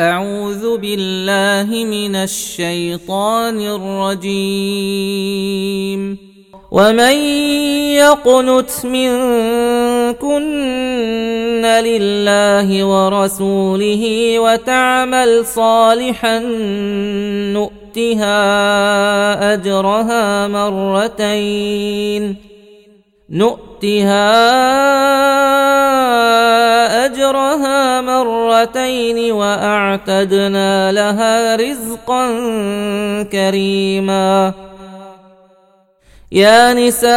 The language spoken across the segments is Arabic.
أعوذ بالله من الشيطان الرجيم. ومن يقنت منكن لله ورسوله وتعمل صالحا نؤتها أجرها مرتين. نؤتها أجرها مرتين وأعتدنا لها رزقا كريما. يا نساء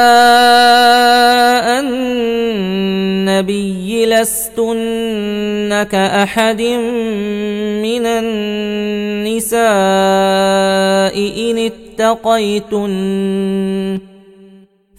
النبي لستن كأحد من النساء إن اتقيتن.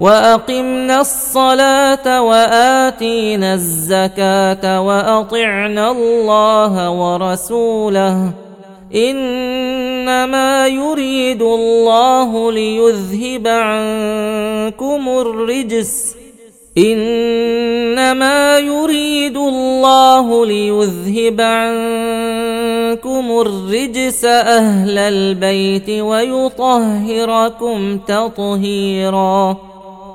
وأقمنا الصلاة وآتينا الزكاة وأطعنا الله ورسوله. إنما يريد الله ليذهب عنكم الرجس. إنما يريد الله ليذهب عنكم الرجس أهل البيت ويطهركم تطهيرا.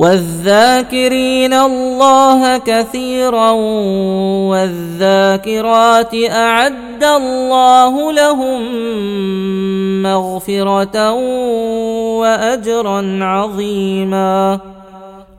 والذاكرين الله كثيرا والذاكرات أعد الله لهم مغفرة واجرا عظيما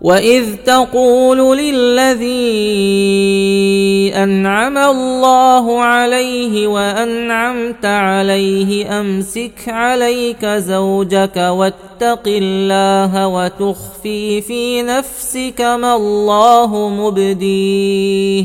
واذ تقول للذي انعم الله عليه وانعمت عليه امسك عليك زوجك واتق الله وتخفي في نفسك ما الله مبديه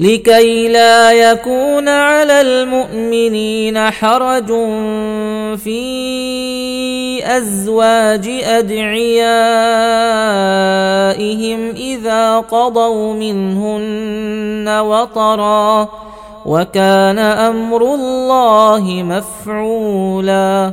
لكي لا يكون على المؤمنين حرج في أزواج أدعيائهم إذا قضوا منهن وطرا وكان أمر الله مفعولا.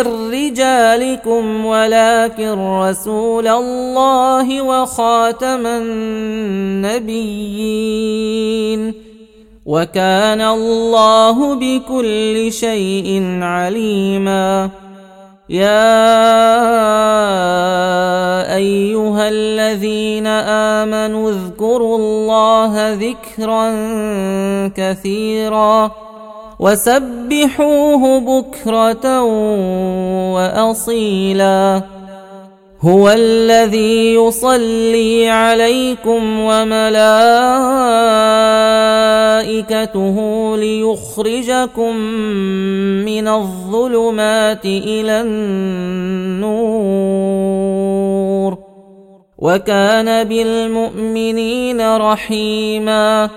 رجالكم ولكن رسول الله وخاتم النبيين. وكان الله بكل شيء عليما. يا أيها الذين آمنوا اذكروا الله ذكرا كثيرا. وسبحوه بكره واصيلا هو الذي يصلي عليكم وملائكته ليخرجكم من الظلمات إلى النور وكان بالمؤمنين رحيما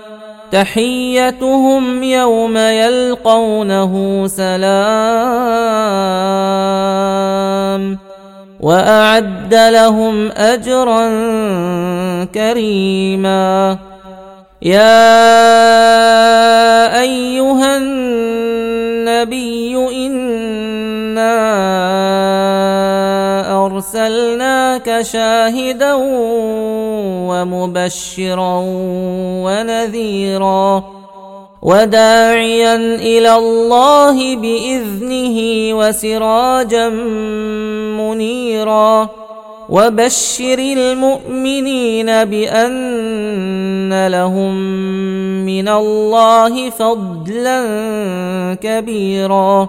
تحيتهم يوم يلقونه سلام وأعد لهم أجرا كريما. يا أيها النبي شاهدا ومبشرا ونذيرا وداعيا إلى الله بإذنه وسراجا منيرا وبشر المؤمنين بأن لهم من الله فضلا كبيرا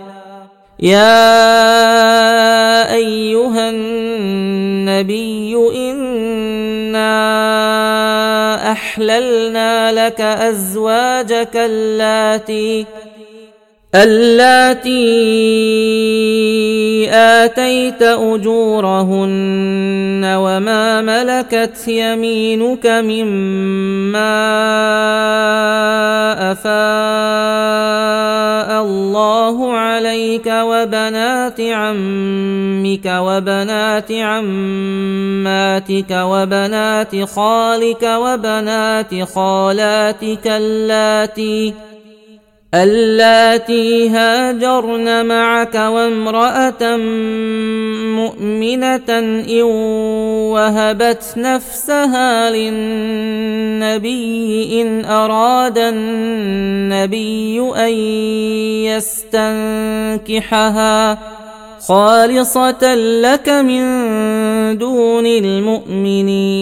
يا أيها النبي إنا أحللنا لك أزواجك اللاتي اللاتي آتيت أجورهن وما ملكت يمينك مما أفاء الله عليك وبنات عمك وبنات عماتك وبنات خالك وبنات خالاتك اللاتي اللاتي هاجرن معك وامرأة مؤمنة إن وهبت نفسها للنبي إن أراد النبي أن يستنكحها خالصة لك من دون المؤمنين.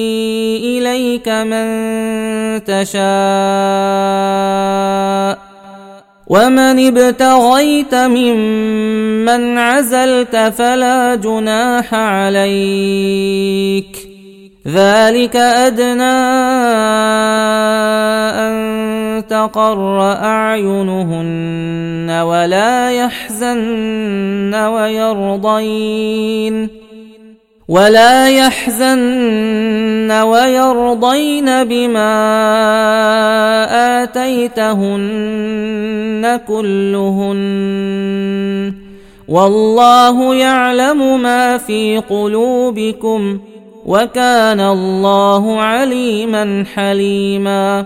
إليك من تشاء ومن ابتغيت ممن عزلت فلا جناح عليك ذلك أدنى أن تقر أعينهن ولا يحزن ويرضين ولا يحزن ويرضين بما اتيتهن كلهن والله يعلم ما في قلوبكم وكان الله عليما حليما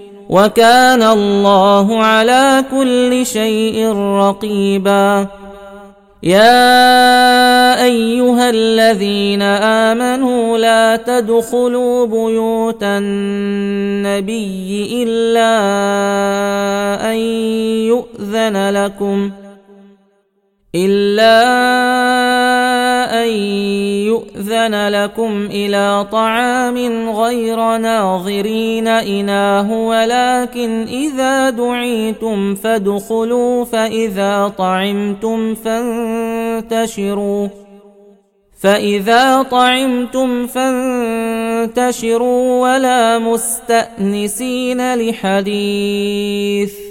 وكان الله على كل شيء رقيبا. يا أيها الذين آمنوا لا تدخلوا بيوت النبي إلا أن يؤذن لكم إلا أن يؤذن لكم إلى طعام غير ناظرين إناه ولكن إذا دعيتم فادخلوا فإذا طعمتم فانتشروا فإذا طعمتم فانتشروا ولا مستأنسين لحديث.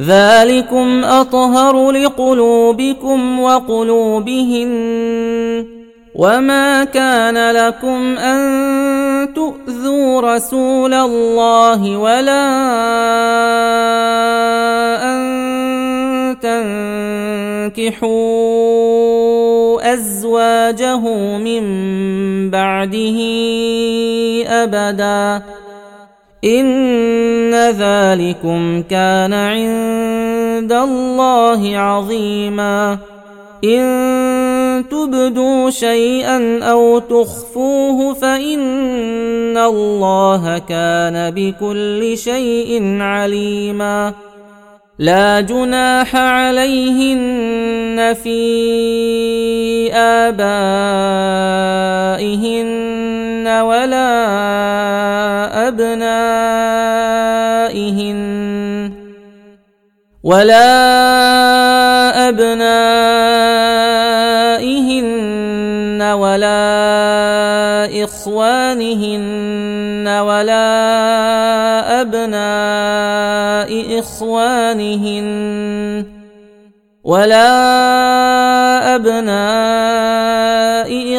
ذلكم اطهر لقلوبكم وقلوبهن وما كان لكم ان تؤذوا رسول الله ولا ان تنكحوا ازواجه من بعده ابدا إن ذلكم كان عند الله عظيما. إن تبدوا شيئا أو تخفوه فإن الله كان بكل شيء عليما. لا جناح عليهن في آبائهن ولا أبنائهن ولا أبنائهن ولا إخوانهن ولا أبناء إخوانهن ولا أبناء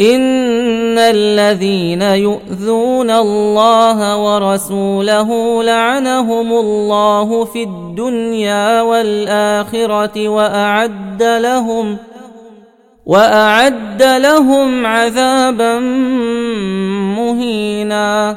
ان الذين يؤذون الله ورسوله لعنهم الله في الدنيا والاخره واعد لهم واعد لهم عذابا مهينا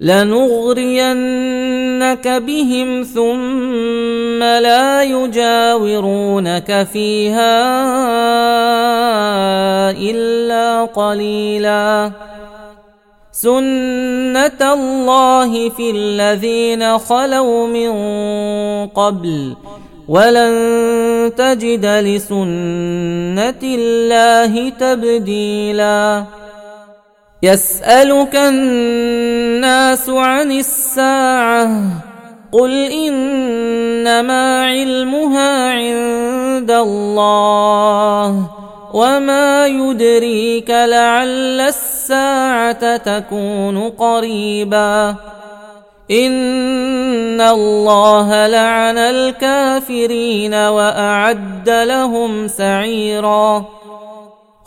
لنغرينك بهم ثم لا يجاورونك فيها إلا قليلا. سنه الله في الذين خلوا من قبل ولن تجد لسنه الله تبديلا. يسألك الناس عن الساعة قل إنما علمها عند الله وما يدريك لعل الساعة تكون قريبا إن الله لعن الكافرين وأعد لهم سعيراً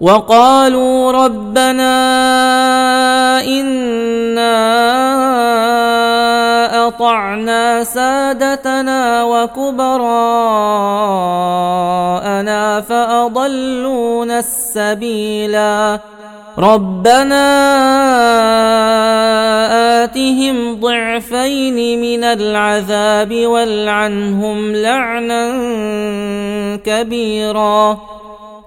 وقالوا ربنا إنا أطعنا سادتنا وكبراءنا فأضلونا السبيلا. ربنا آتهم ضعفين من العذاب والعنهم لعنا كبيرا.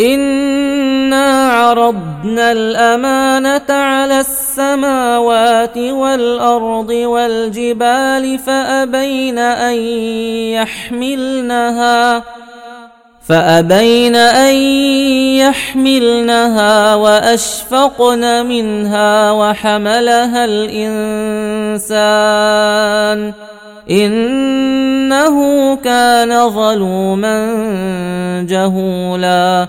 انا عرضنا الامانه على السماوات والارض والجبال فابين ان يحملنها فابين ان يحملنها واشفقن منها وحملها الانسان انه كان ظلوما جهولا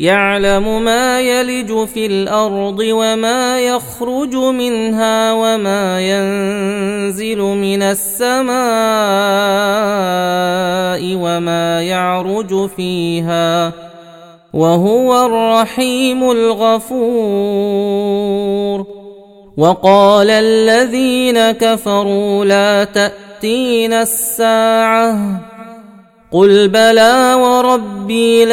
يعلم ما يلج في الأرض وما يخرج منها وما ينزل من السماء وما يعرج فيها وهو الرحيم الغفور. وقال الذين كفروا لا تاتين الساعة قل بلى وربي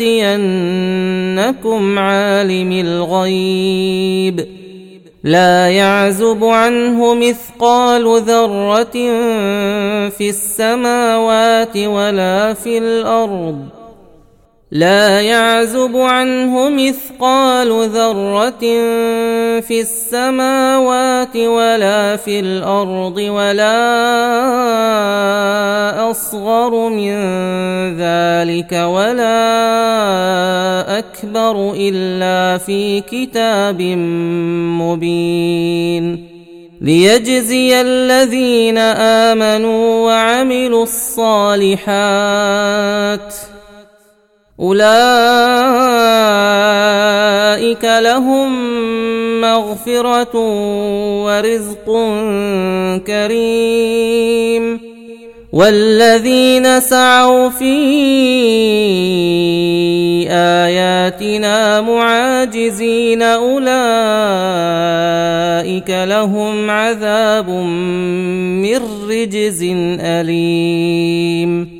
لتاتينكم عالم الغيب. لا يعزب عنه مثقال ذرة في السماوات ولا في الأرض. لا يعزب عنه مثقال ذرة في السماوات ولا في الأرض ولا أصغر من ذلك ولا أكبر إلا في كتاب مبين. ليجزي الذين آمنوا وعملوا الصالحات. أولئك لهم مغفرة ورزق كريم. والذين سعوا في آياتنا معاجزين أولئك لهم عذاب من رجز أليم.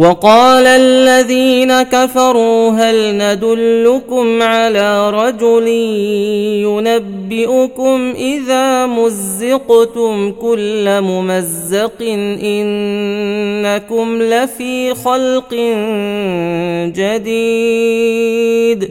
وقال الذين كفروا هل ندلكم على رجل ينبئكم إذا مزقتم كل ممزق إنكم لفي خلق جديد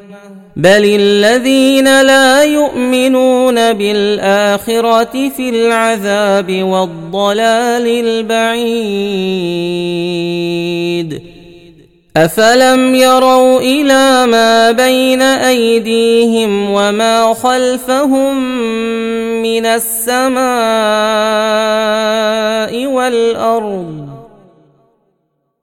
بل الذين لا يؤمنون بالاخره في العذاب والضلال البعيد افلم يروا إلى ما بين ايديهم وما خلفهم من السماء والارض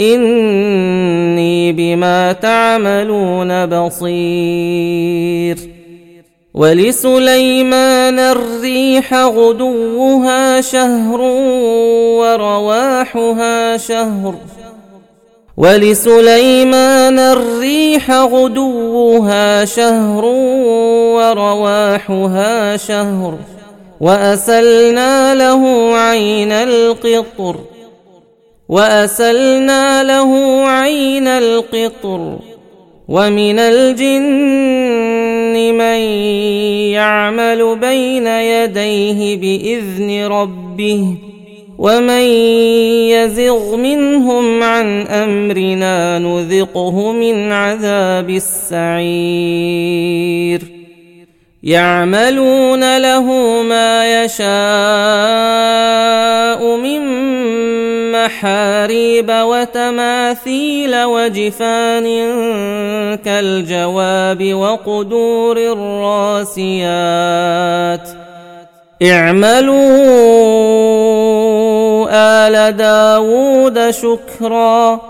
إني بما تعملون بصير. ولسليمان الريح غدوها شهر ورواحها شهر. ولسليمان الريح غدوها شهر ورواحها شهر. وأسلنا له عين القطر. وأسلنا له عين القطر ومن الجن من يعمل بين يديه بإذن ربه ومن يزغ منهم عن أمرنا نذقه من عذاب السعير يعملون له ما يشاء من محاريب وتماثيل وجفان كالجواب وقدور الراسيات. اعملوا آل داود شكرا.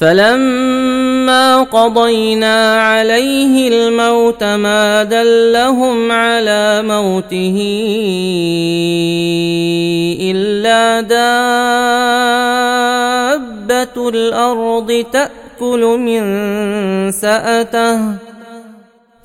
فلما قضينا عليه الموت ما دلهم على موته إلا دابة الأرض تأكل من سأته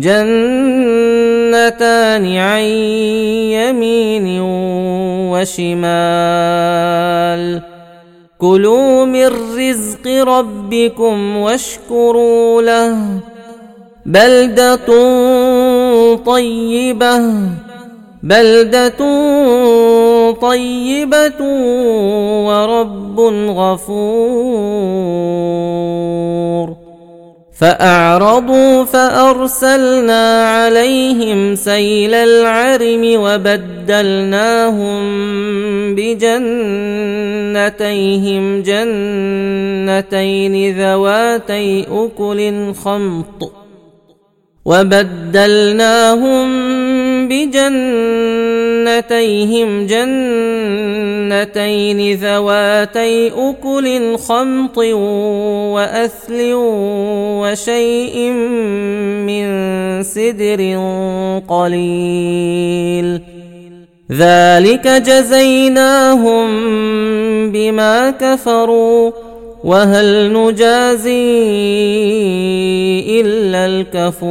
جنتان عن يمين وشمال. كلوا من رزق ربكم واشكروا له. بلدة طيبة بلدة طيبة ورب غفور. فأعرضوا فأرسلنا عليهم سيل العرم وبدلناهم بجنتيهم جنتين ذواتي أكل خمط وبدلناهم بجنتيهم جنتين ذواتي أكل خمط وأثل وشيء من سدر قليل. ذلك جزيناهم بما كفروا وهل نجازي إلا الكفور.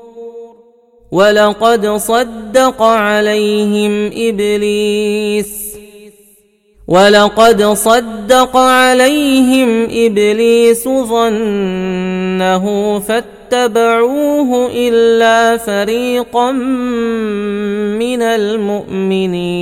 ولقد صدق عليهم ابليس ولقد صدق عليهم ابليس ظنه فاتبعوه الا فريقا من المؤمنين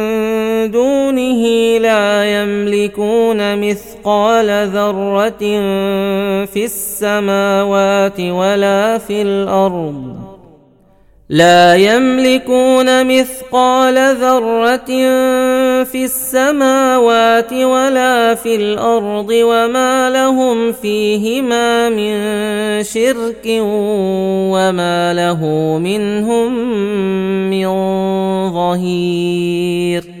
دونه لا يملكون مثقال ذرة في السماوات ولا في الأرض. لا يملكون مثقال ذرة في السماوات ولا في الأرض وما لهم فيهما من شرك وما له منهم من ظهير.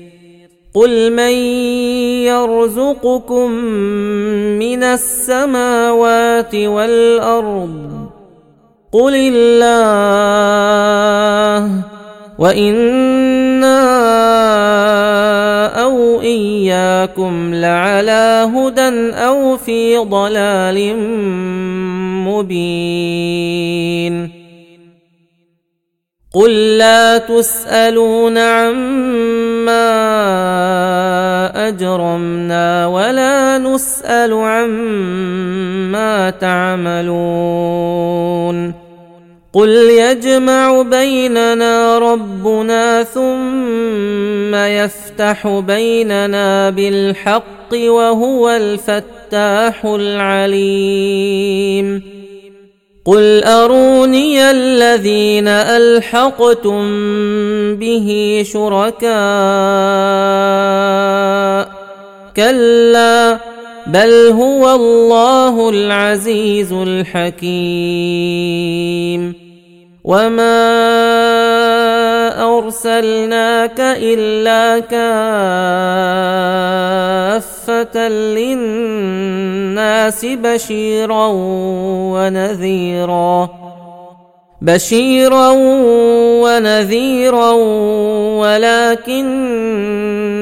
قل من يرزقكم من السماوات والأرض قل الله وأنا أو اياكم لعلى هدى أو في ضلال مبين قل لا تسالون عما اجرمنا ولا نسال عما تعملون قل يجمع بيننا ربنا ثم يفتح بيننا بالحق وهو الفتاح العليم قل اروني الذين الحقتم به شركاء كلا بل هو الله العزيز الحكيم وما ارسلناك الا كافه للناس بشيرا ونذيرا بشيرا ونذيرا ولكن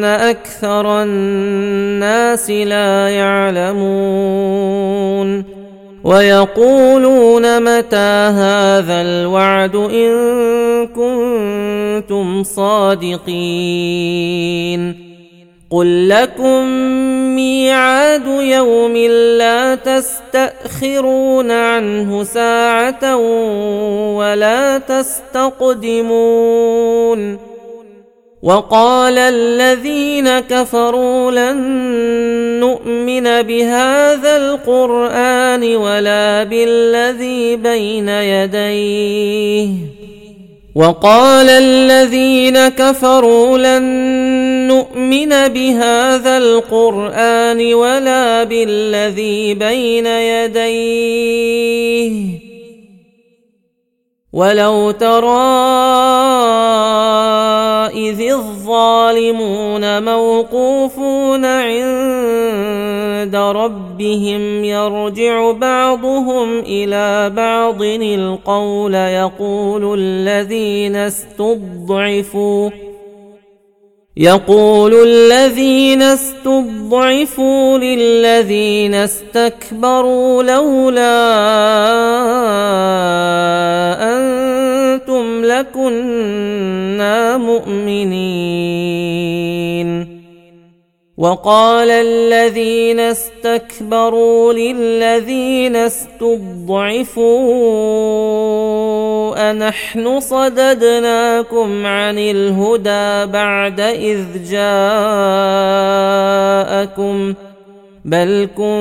أكثر الناس لا يعلمون ويقولون متى هذا الوعد إن كنتم صادقين قل لكم ميعاد يوم لا تستأخرون عنه ساعة ولا تستقدمون وقال الذين كفروا لن نؤمن بهذا القرآن ولا بالذي بين يديه. وقال الذين كفروا لن نؤمن بهذا القرآن ولا بالذي بين يديه. ولو ترى إذ الظالمون موقوفون عند ربهم يرجع بعضهم إلى بعض القول يقول الذين استضعفوا يقول الذين استضعفوا للذين استكبروا لولا لكنا مؤمنين وقال الذين استكبروا للذين استضعفوا انحن صددناكم عن الهدى بعد اذ جاءكم بل كنتم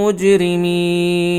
مجرمين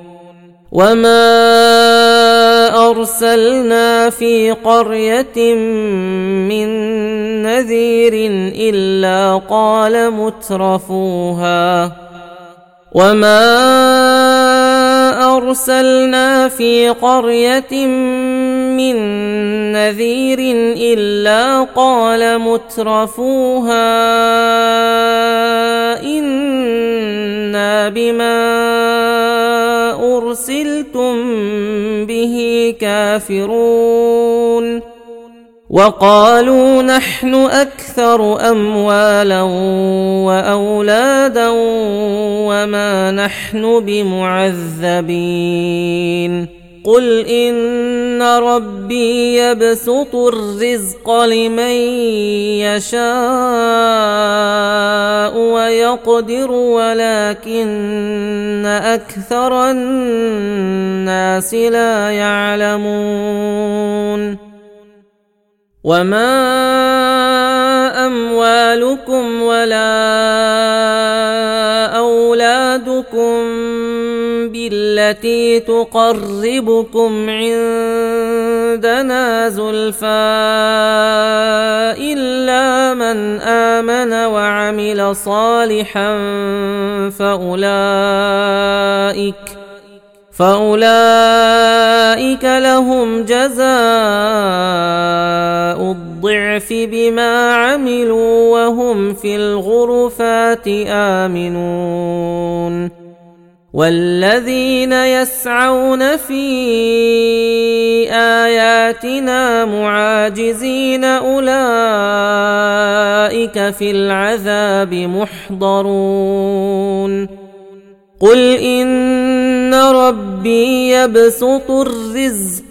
وما ارسلنا في قريه من نذير الا قال مترفوها وما ارسلنا في قريه من نذير إلا قال مترفوها إنا بما أرسلتم به كافرون. وقالوا نحن أكثر أموالا وأولادا وما نحن بمعذبين. قل ان ربي يبسط الرزق لمن يشاء ويقدر ولكن أكثر الناس لا يعلمون. وما اموالكم ولا بالتي تقربكم عندنا زلفى إلا من آمن وعمل صالحا فأولئك فأولئك لهم جزاء الضعف بما عملوا وهم في الغرفات آمنون والذين يسعون في آياتنا معاجزين أولئك في العذاب محضرون. قل إن ربي يبسط الرزق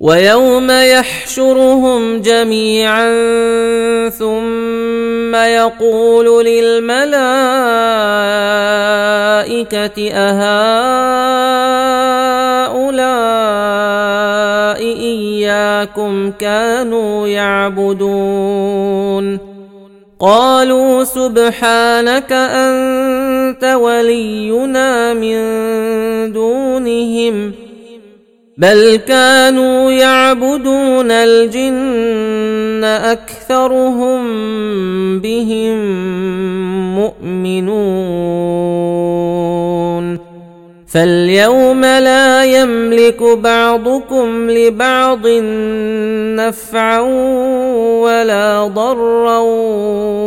ويوم يحشرهم جميعا ثم يقول للملائكة أهؤلاء إياكم كانوا يعبدون؟ قالوا سبحانك أنت ولينا من دونهم بل كانوا يعبدون الجن اكثرهم بهم مؤمنون فاليوم لا يملك بعضكم لبعض نفعا ولا ضرا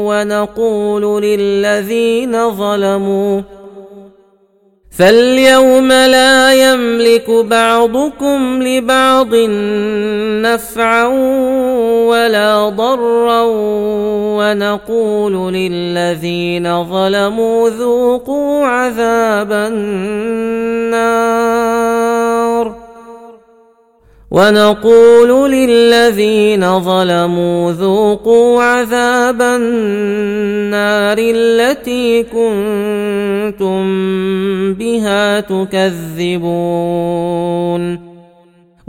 ونقول للذين ظلموا فاليوم لا يملك بعضكم لبعض نفعا ولا ضرا ونقول للذين ظلموا ذوقوا عذاب النار. ونقول للذين ظلموا ذوقوا عذاب النار التي كنتم بها تكذبون.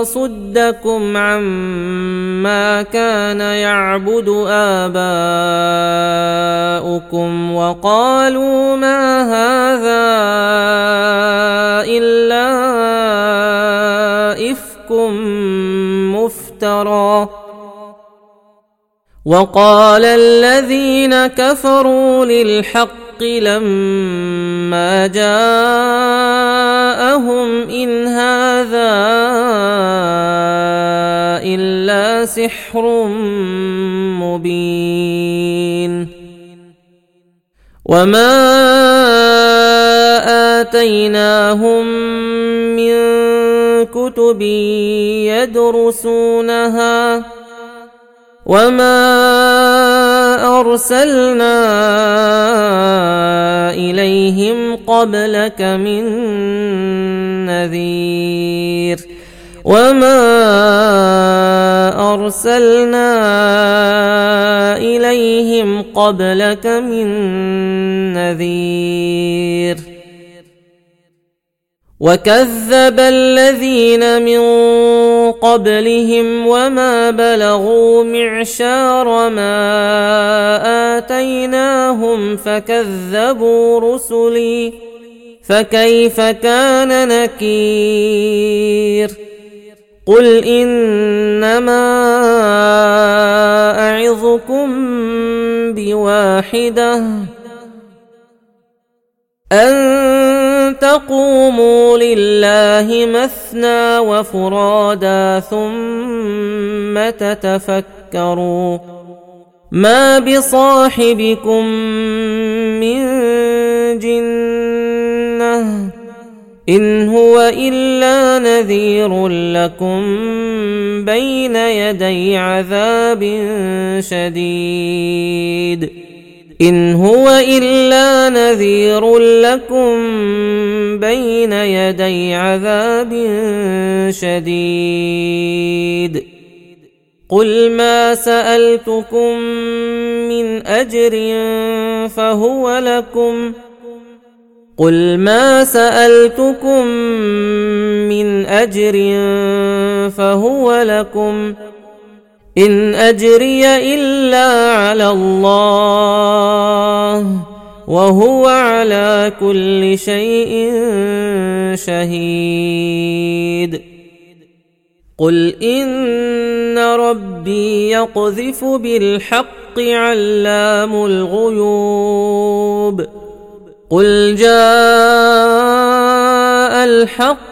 يصدكم عما كان يعبد آباؤكم وقالوا ما هذا إلا إفك مفترى. وقال الذين كفروا للحق لما جاءهم إن هذا إلا سحر مبين. وما اتيناهم من كتب يدرسونها وما ارسلنا إليهم قبلك من نذير وما أرسلنا إليهم قبلك من نذير وكذب الذين من قبلهم وما بلغوا معشار ما اتيناهم فكذبوا رسلي فكيف كان نكير قل انما اعظكم بواحده ان تقوموا لله مثنى وفرادا ثم تتفكروا ما بصاحبكم من جنة إن هو إلا نذير لكم بين يدي عذاب شديد إن هو إلا نذير لكم بين يدي عذاب شديد. قل ما سألتكم من أجر فهو لكم. قل ما سألتكم من أجر فهو لكم. إن أجري إلا على الله وهو على كل شيء شهيد. قل إن ربي يقذف بالحق علام الغيوب. قل جاء الحق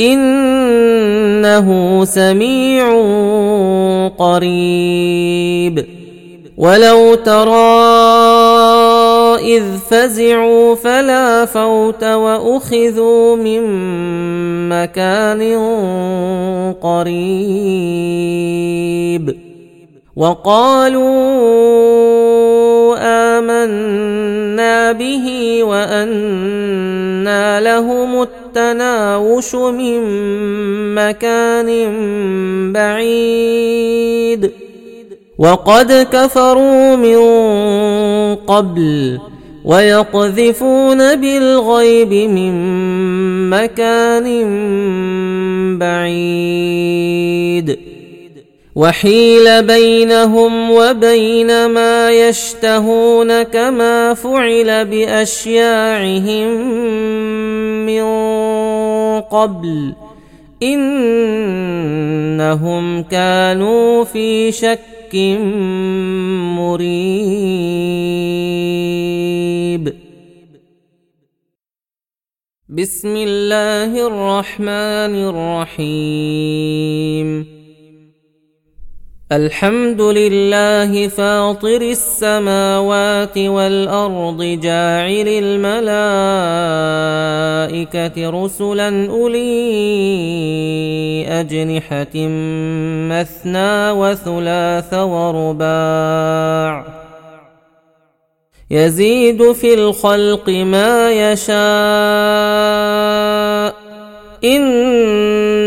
إنه سميع قريب. ولو ترى إذ فزعوا فلا فوت وأخذوا من مكان قريب. وقالوا آمنا به وانى لهم التناوش من مكان بعيد. وقد كفروا من قبل ويقذفون بالغيب من مكان بعيد. وحيل بينهم وبين ما يشتهون كما فعل بأشياعهم من قبل. إنهم كانوا في شك مريب. بسم الله الرحمن الرحيم. الحمد لله فاطر السماوات والأرض جاعل الملائكة رسلا أولي أجنحة مثنى وثلاث ورباع يزيد في الخلق ما يشاء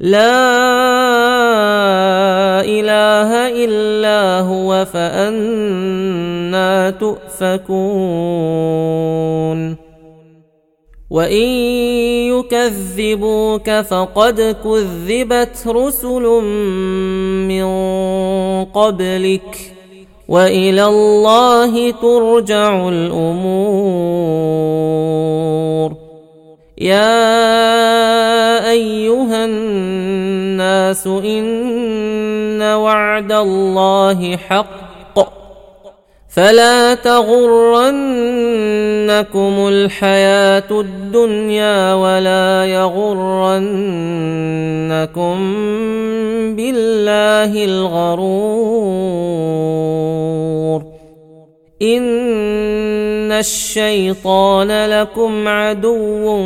لا إله إلا هو فأنا تؤفكون. وإن يكذبوك فقد كذبت رسل من قبلك وإلى الله ترجع الأمور. يا ايها الناس ان وعد الله حق فلا تغرنكم الحياة الدنيا ولا يغرنكم بالله الغرور ان الشيطان لكم عدو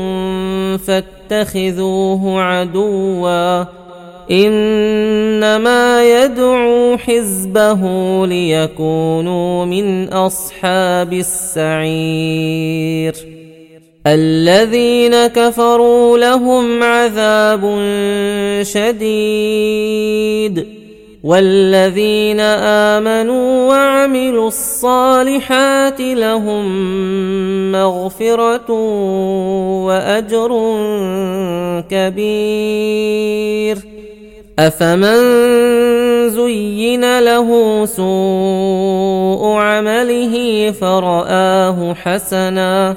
فاتخذوه عدوا انما يدعو حزبه ليكونوا من اصحاب السعير الذين كفروا لهم عذاب شديد والذين امنوا وعملوا الصالحات لهم مغفره واجر كبير افمن زين له سوء عمله فراه حسنا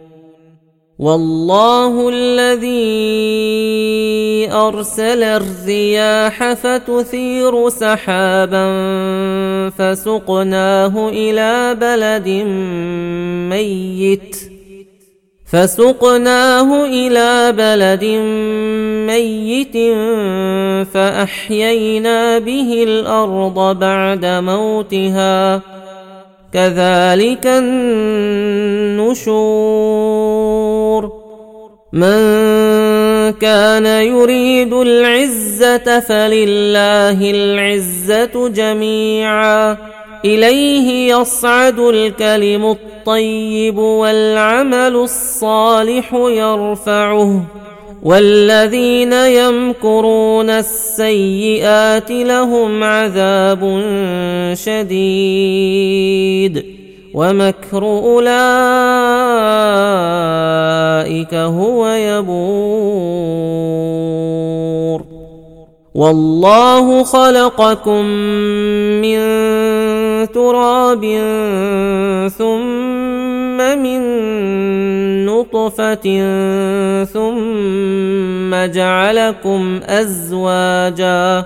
والله الذي أرسل الرياح فتثير سحابا فسقناه إلى بلد ميت. فسقناه إلى بلد ميت فأحيينا به الأرض بعد موتها. كذلك النشور. من كان يريد العزة فلله العزة جميعا. إليه يصعد الكلم الطيب والعمل الصالح يرفعه. والذين يمكرون السيئات لهم عذاب شديد. ومكر أولئك هو يبور. والله خلقكم من تراب ثم من نطفة ثم جعلكم أزواجا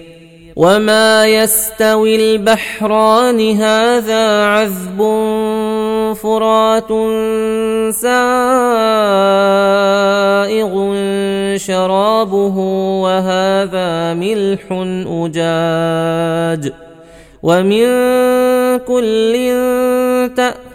وما يستوي البحران هذا عذب فرات سائغ شرابه وهذا ملح اجاج ومن كل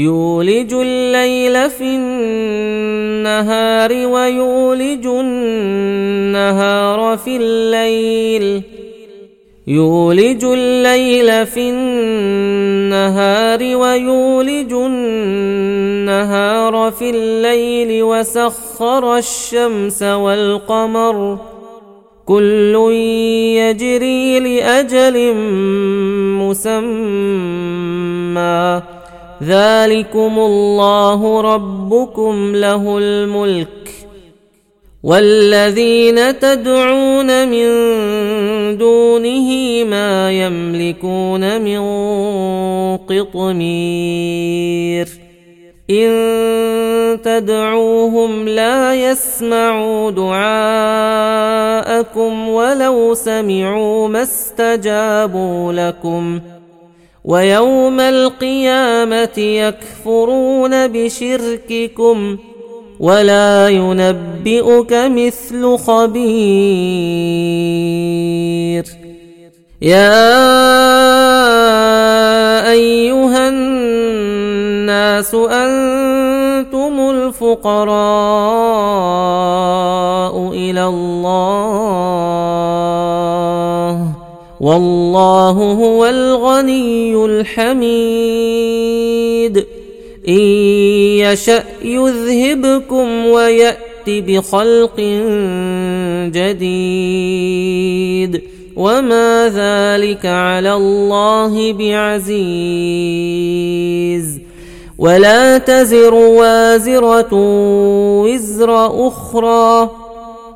يولج الليل في النهار ويولج النهار في الليل. يولج الليل في النهار ويولج النهار في الليل وسخر الشمس والقمر. كل يجري لأجل مسمى. ذلكم الله ربكم له الملك والذين تدعون من دونه ما يملكون من قطمير إن تدعوهم لا يسمعوا دعاءكم ولو سمعوا ما استجابوا لكم ويوم القيامة يكفرون بشرككم ولا ينبئك مثل خبير. يا أيها الناس أنتم الفقراء إلى الله. والله هو الغني الحميد. إن يشأ يذهبكم ويأت بخلق جديد. وما ذلك على الله بعزيز. ولا تزر وازرة وزر أخرى.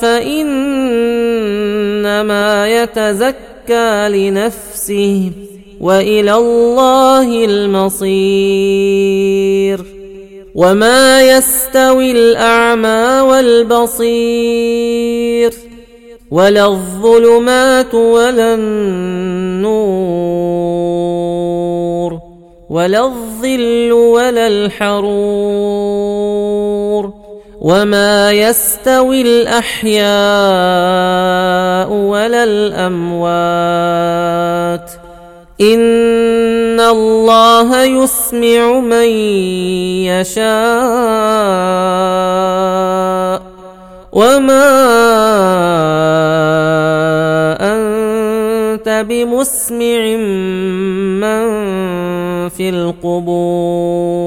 فإنما يتزكى لنفسه وإلى الله المصير. وما يستوي الأعمى والبصير. ولا الظلمات ولا النور. ولا الظل ولا الحرور. وما يستوي الاحياء ولا الاموات ان الله يسمع من يشاء وما انت بمسمع من في القبور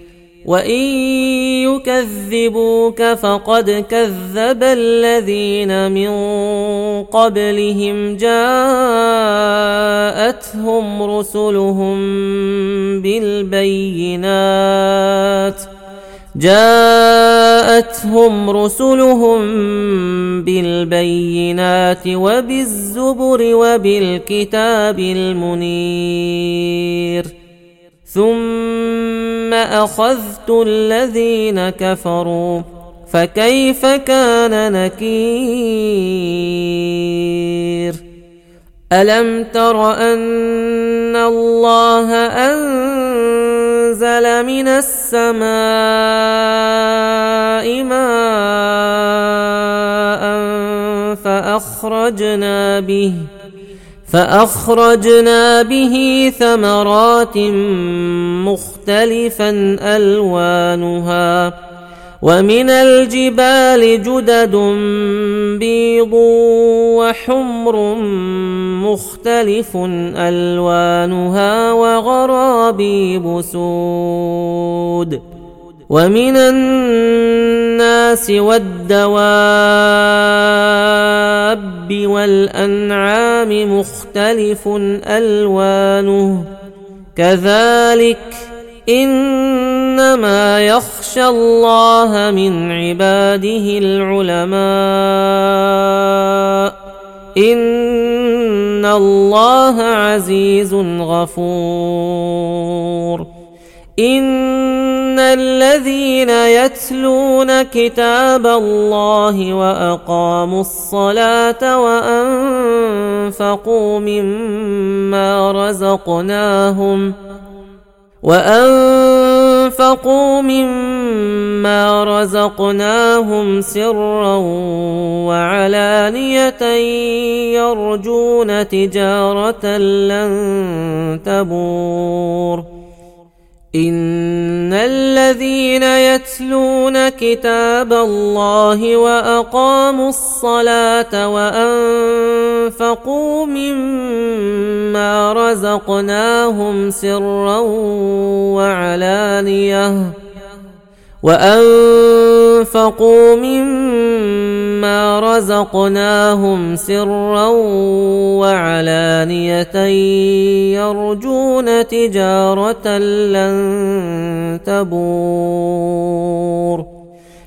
وان يكذبوك فقد كذب الذين من قبلهم جاءتهم رسلهم بالبينات جاءتهم رسلهم بالبينات وبالزبر وبالكتاب المنير ثم اخذت الذين كفروا فكيف كان نكير الم تر ان الله انزل من السماء ماء فاخرجنا به فأخرجنا به ثمرات مختلفا ألوانها ومن الجبال جدد بيض وحمر مختلف ألوانها وغرابيب سود. ومن الناس والدواب والأنعام مختلف ألوانه. كذلك إنما يخشى الله من عباده العلماء. إن الله عزيز غفور. إن الذين يتلون كتاب الله وأقاموا الصلاة وأنفقوا مما رزقناهم وأنفقوا مما رزقناهم سرا وعلانية يرجون تجارة لن تبور إن الذين يتلون كتاب الله وأقاموا الصلاة وأنفقوا مما رزقناهم سرا وعلانية وأنفقوا مما رزقناهم سرا وعلانية يرجون تجارة لن تبور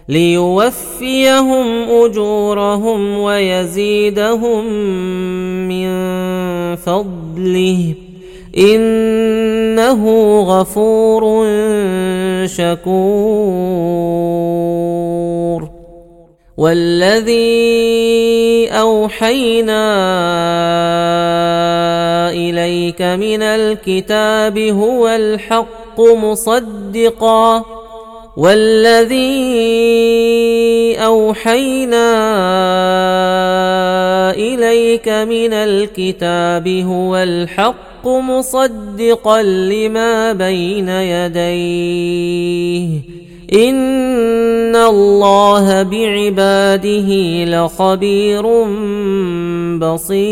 ليوفيهم أجورهم ويزيدهم من فضله إنه غفور شكور. والذي أوحينا إليك من الكتاب هو الحق مصدقا. والذي أوحينا إليك من الكتاب هو الحق مصدقا لما بين يديه. إن الله بعباده لخبير بصير.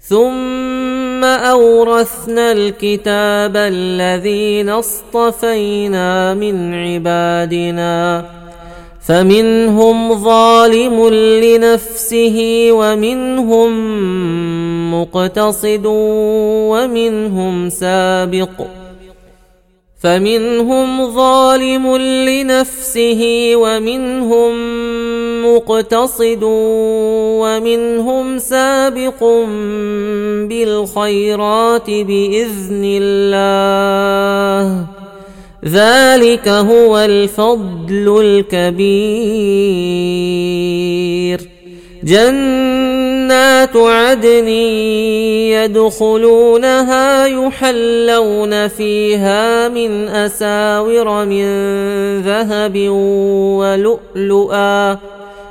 ثم أورثنا الكتاب الذين اصطفينا من عبادنا. فمنهم ظالم لنفسه ومنهم مقتصد ومنهم سابق فمنهم ظالم لنفسه ومنهم مقتصد ومنهم سابق بالخيرات بإذن الله ذلك هو الفضل الكبير جنات عدن يدخلونها يحلون فيها من اساور من ذهب ولؤلؤا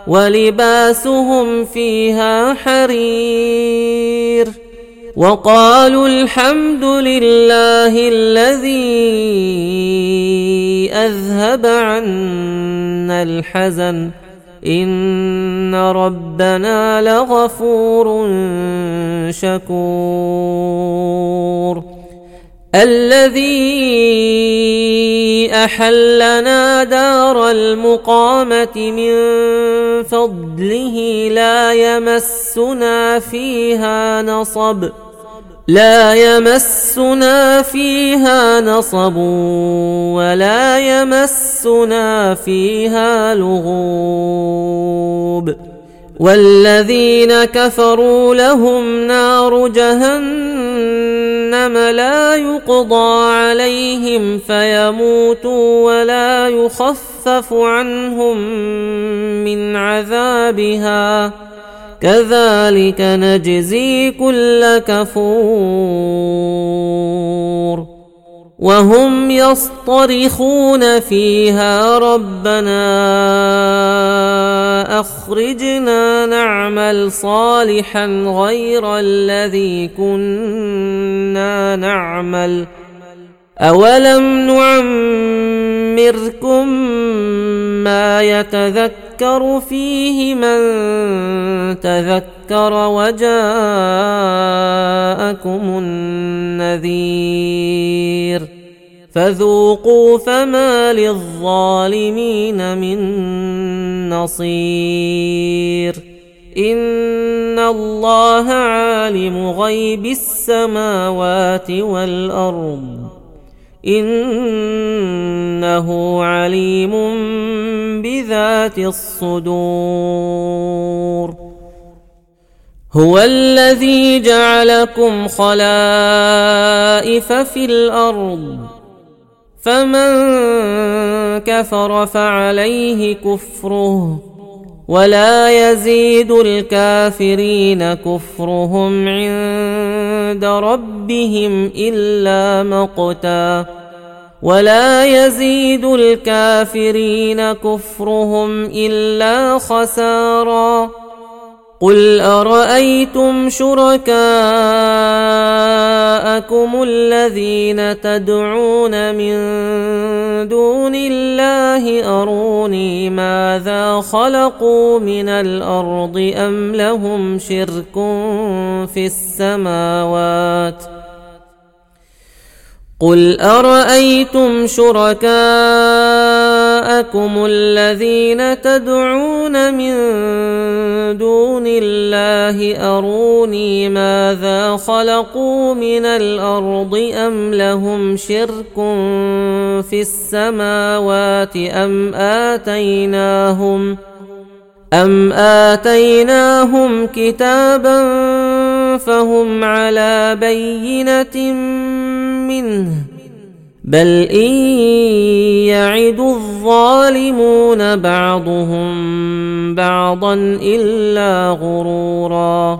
ولباسهم فيها حرير وقالوا الحمد لله الذي أذهب عنا الحزن. إن ربنا لغفور شكور. الذي أحلنا دار المقامة من فضله لا يمسنا فيها نصب. لا يمسنا فيها نصب ولا يمسنا فيها لغوب. والذين كفروا لهم نار جهنم لا يقضى عليهم فيموتوا ولا يخفف عنهم من عذابها. كذلك نجزي كل كفور وهم يصطرخون فيها ربنا أخرجنا نعمل صالحا غير الذي كنا نعمل أولم نعمركم ما يتذكر فيه من تذكر وجاءكم النذير فذوقوا فما للظالمين من نصير إن الله عالم غيب السماوات والأرض إنه عليم بذات الصدور. هو الذي جعلكم خلائف في الأرض فمن كفر فعليه كفره. ولا يزيد الكافرين كفرهم عند ربهم إلا مقتا ولا يزيد الكافرين كفرهم إلا خسارا قل ارايتم شركاءكم الذين تدعون من دون الله اروني ماذا خلقوا من الأرض ام لهم شرك في السماوات قل ارايتم شركاءكم الذين تدعون من دون الله أروني ماذا خلقوا من الأرض أم لهم شرك في السماوات أم آتيناهم أم آتيناهم كتابا فهم على بينة منه بل ان يعد الظالمون بعضهم بعضا الا غرورا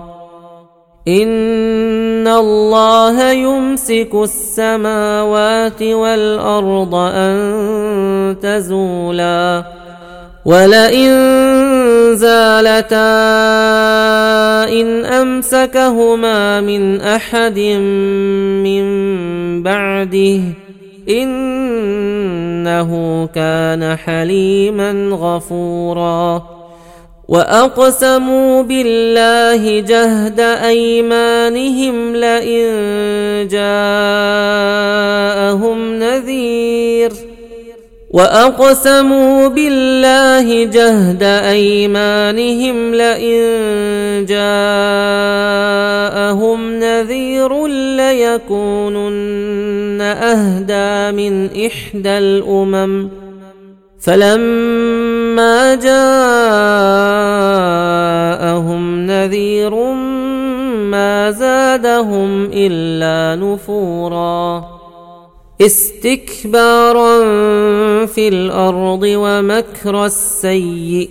ان الله يمسك السماوات والارض ان تزولا ولئن زالتا ان امسكهما من احد من بعده إنه كان حليما غفورا. وأقسموا بالله جهد أيمانهم لئن جاءهم نذير. وأقسموا بالله جهد أيمانهم لئن جاءهم نذير. ليكونن أهدى من إحدى الأمم. فلما جاءهم نذير ما زادهم إلا نفورا. استكبارا في الأرض ومكر السيء.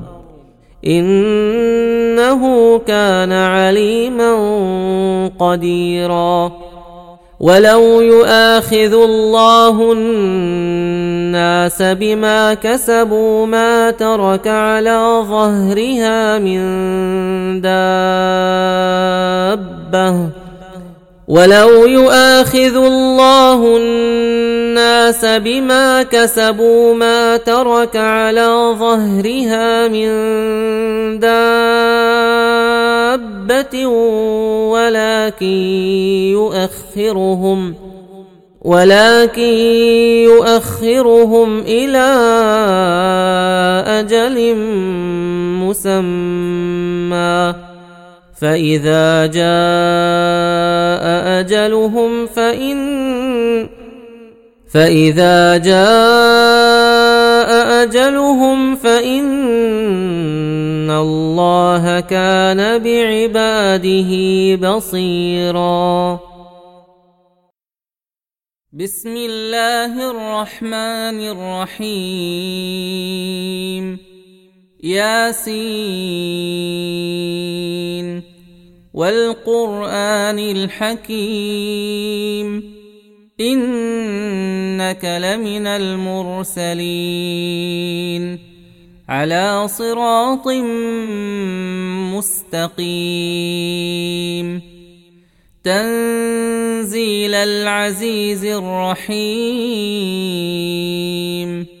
إنه كان عليما قديرا. ولو يؤاخذ الله الناس بما كسبوا ما ترك على ظهرها من دابة ولو يؤاخذ الله الناس بما كسبوا ما ترك على ظهرها من دابة ولكن يؤخرهم ولكن يؤخرهم إلى أجل مسمى فإذا جاء أجلهم فإن فإذا جاء أجلهم فإن الله كان بعباده بصيرا. بسم الله الرحمن الرحيم. ياسين. والقرآن الحكيم. إنك لمن المرسلين. على صراط مستقيم. تنزيل العزيز الرحيم.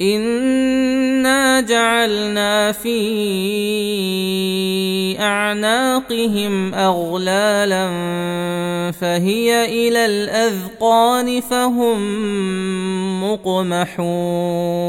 إنا جعلنا في أعناقهم أغلالا فهي إلى الأذقان فهم مقمحون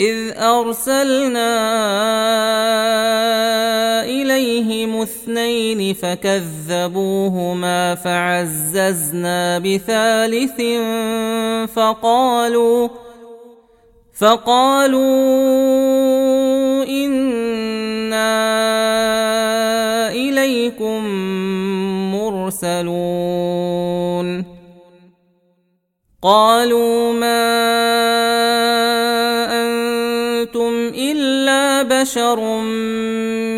إذ أرسلنا إليهم اثنين فكذبوهما فعززنا بثالث فقالوا فقالوا إنا إليكم مرسلون قالوا ما بشر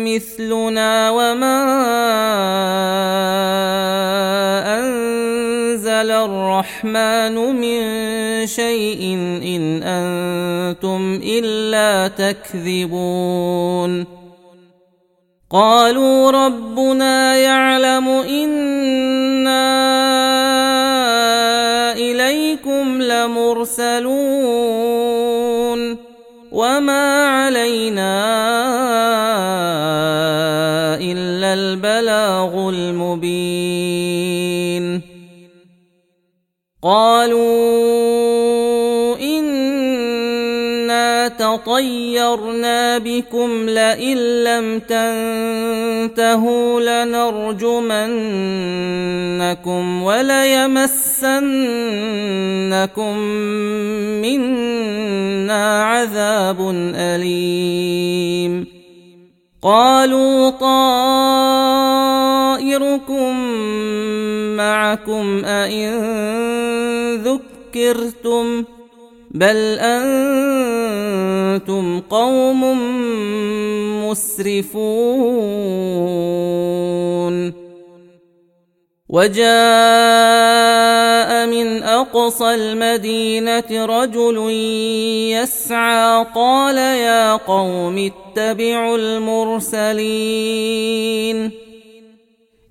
مثلنا وما أنزل الرحمن من شيء إن أنتم إلا تكذبون. قالوا ربنا يعلم إنا إليكم لمرسلون. وما علينا الا البلاغ المبين قالوا انا تطيرنا بكم لئن لم تنتهوا لنرجمنكم وليمسنكم منا عذاب أليم. قالوا طائركم معكم أئن ذكرتم بل أنتم قوم مسرفون. وجاء من أقصى المدينة رجل يسعى قال يا قوم اتبعوا المرسلين.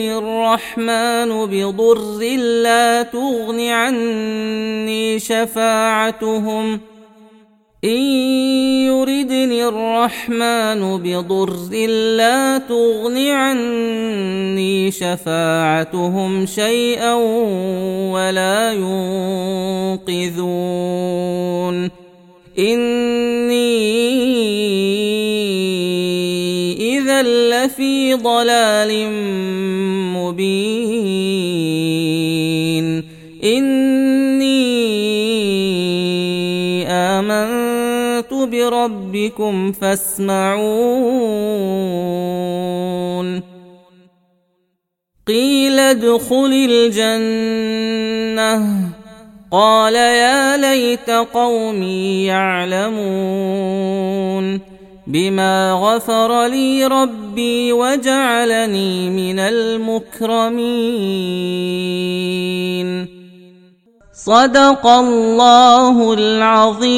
يردني الرحمن بضر لا تغن عني شفاعتهم ۖ إن يردني الرحمن بضر لا تغن عني شفاعتهم شيئا ولا ينقذون إني لفي ضلال مبين إني آمنت بربكم فاسمعون قيل ادخل الجنه قال يا ليت قومي يعلمون بما غفر لي ربي وجعلني من المكرمين صدق الله العظيم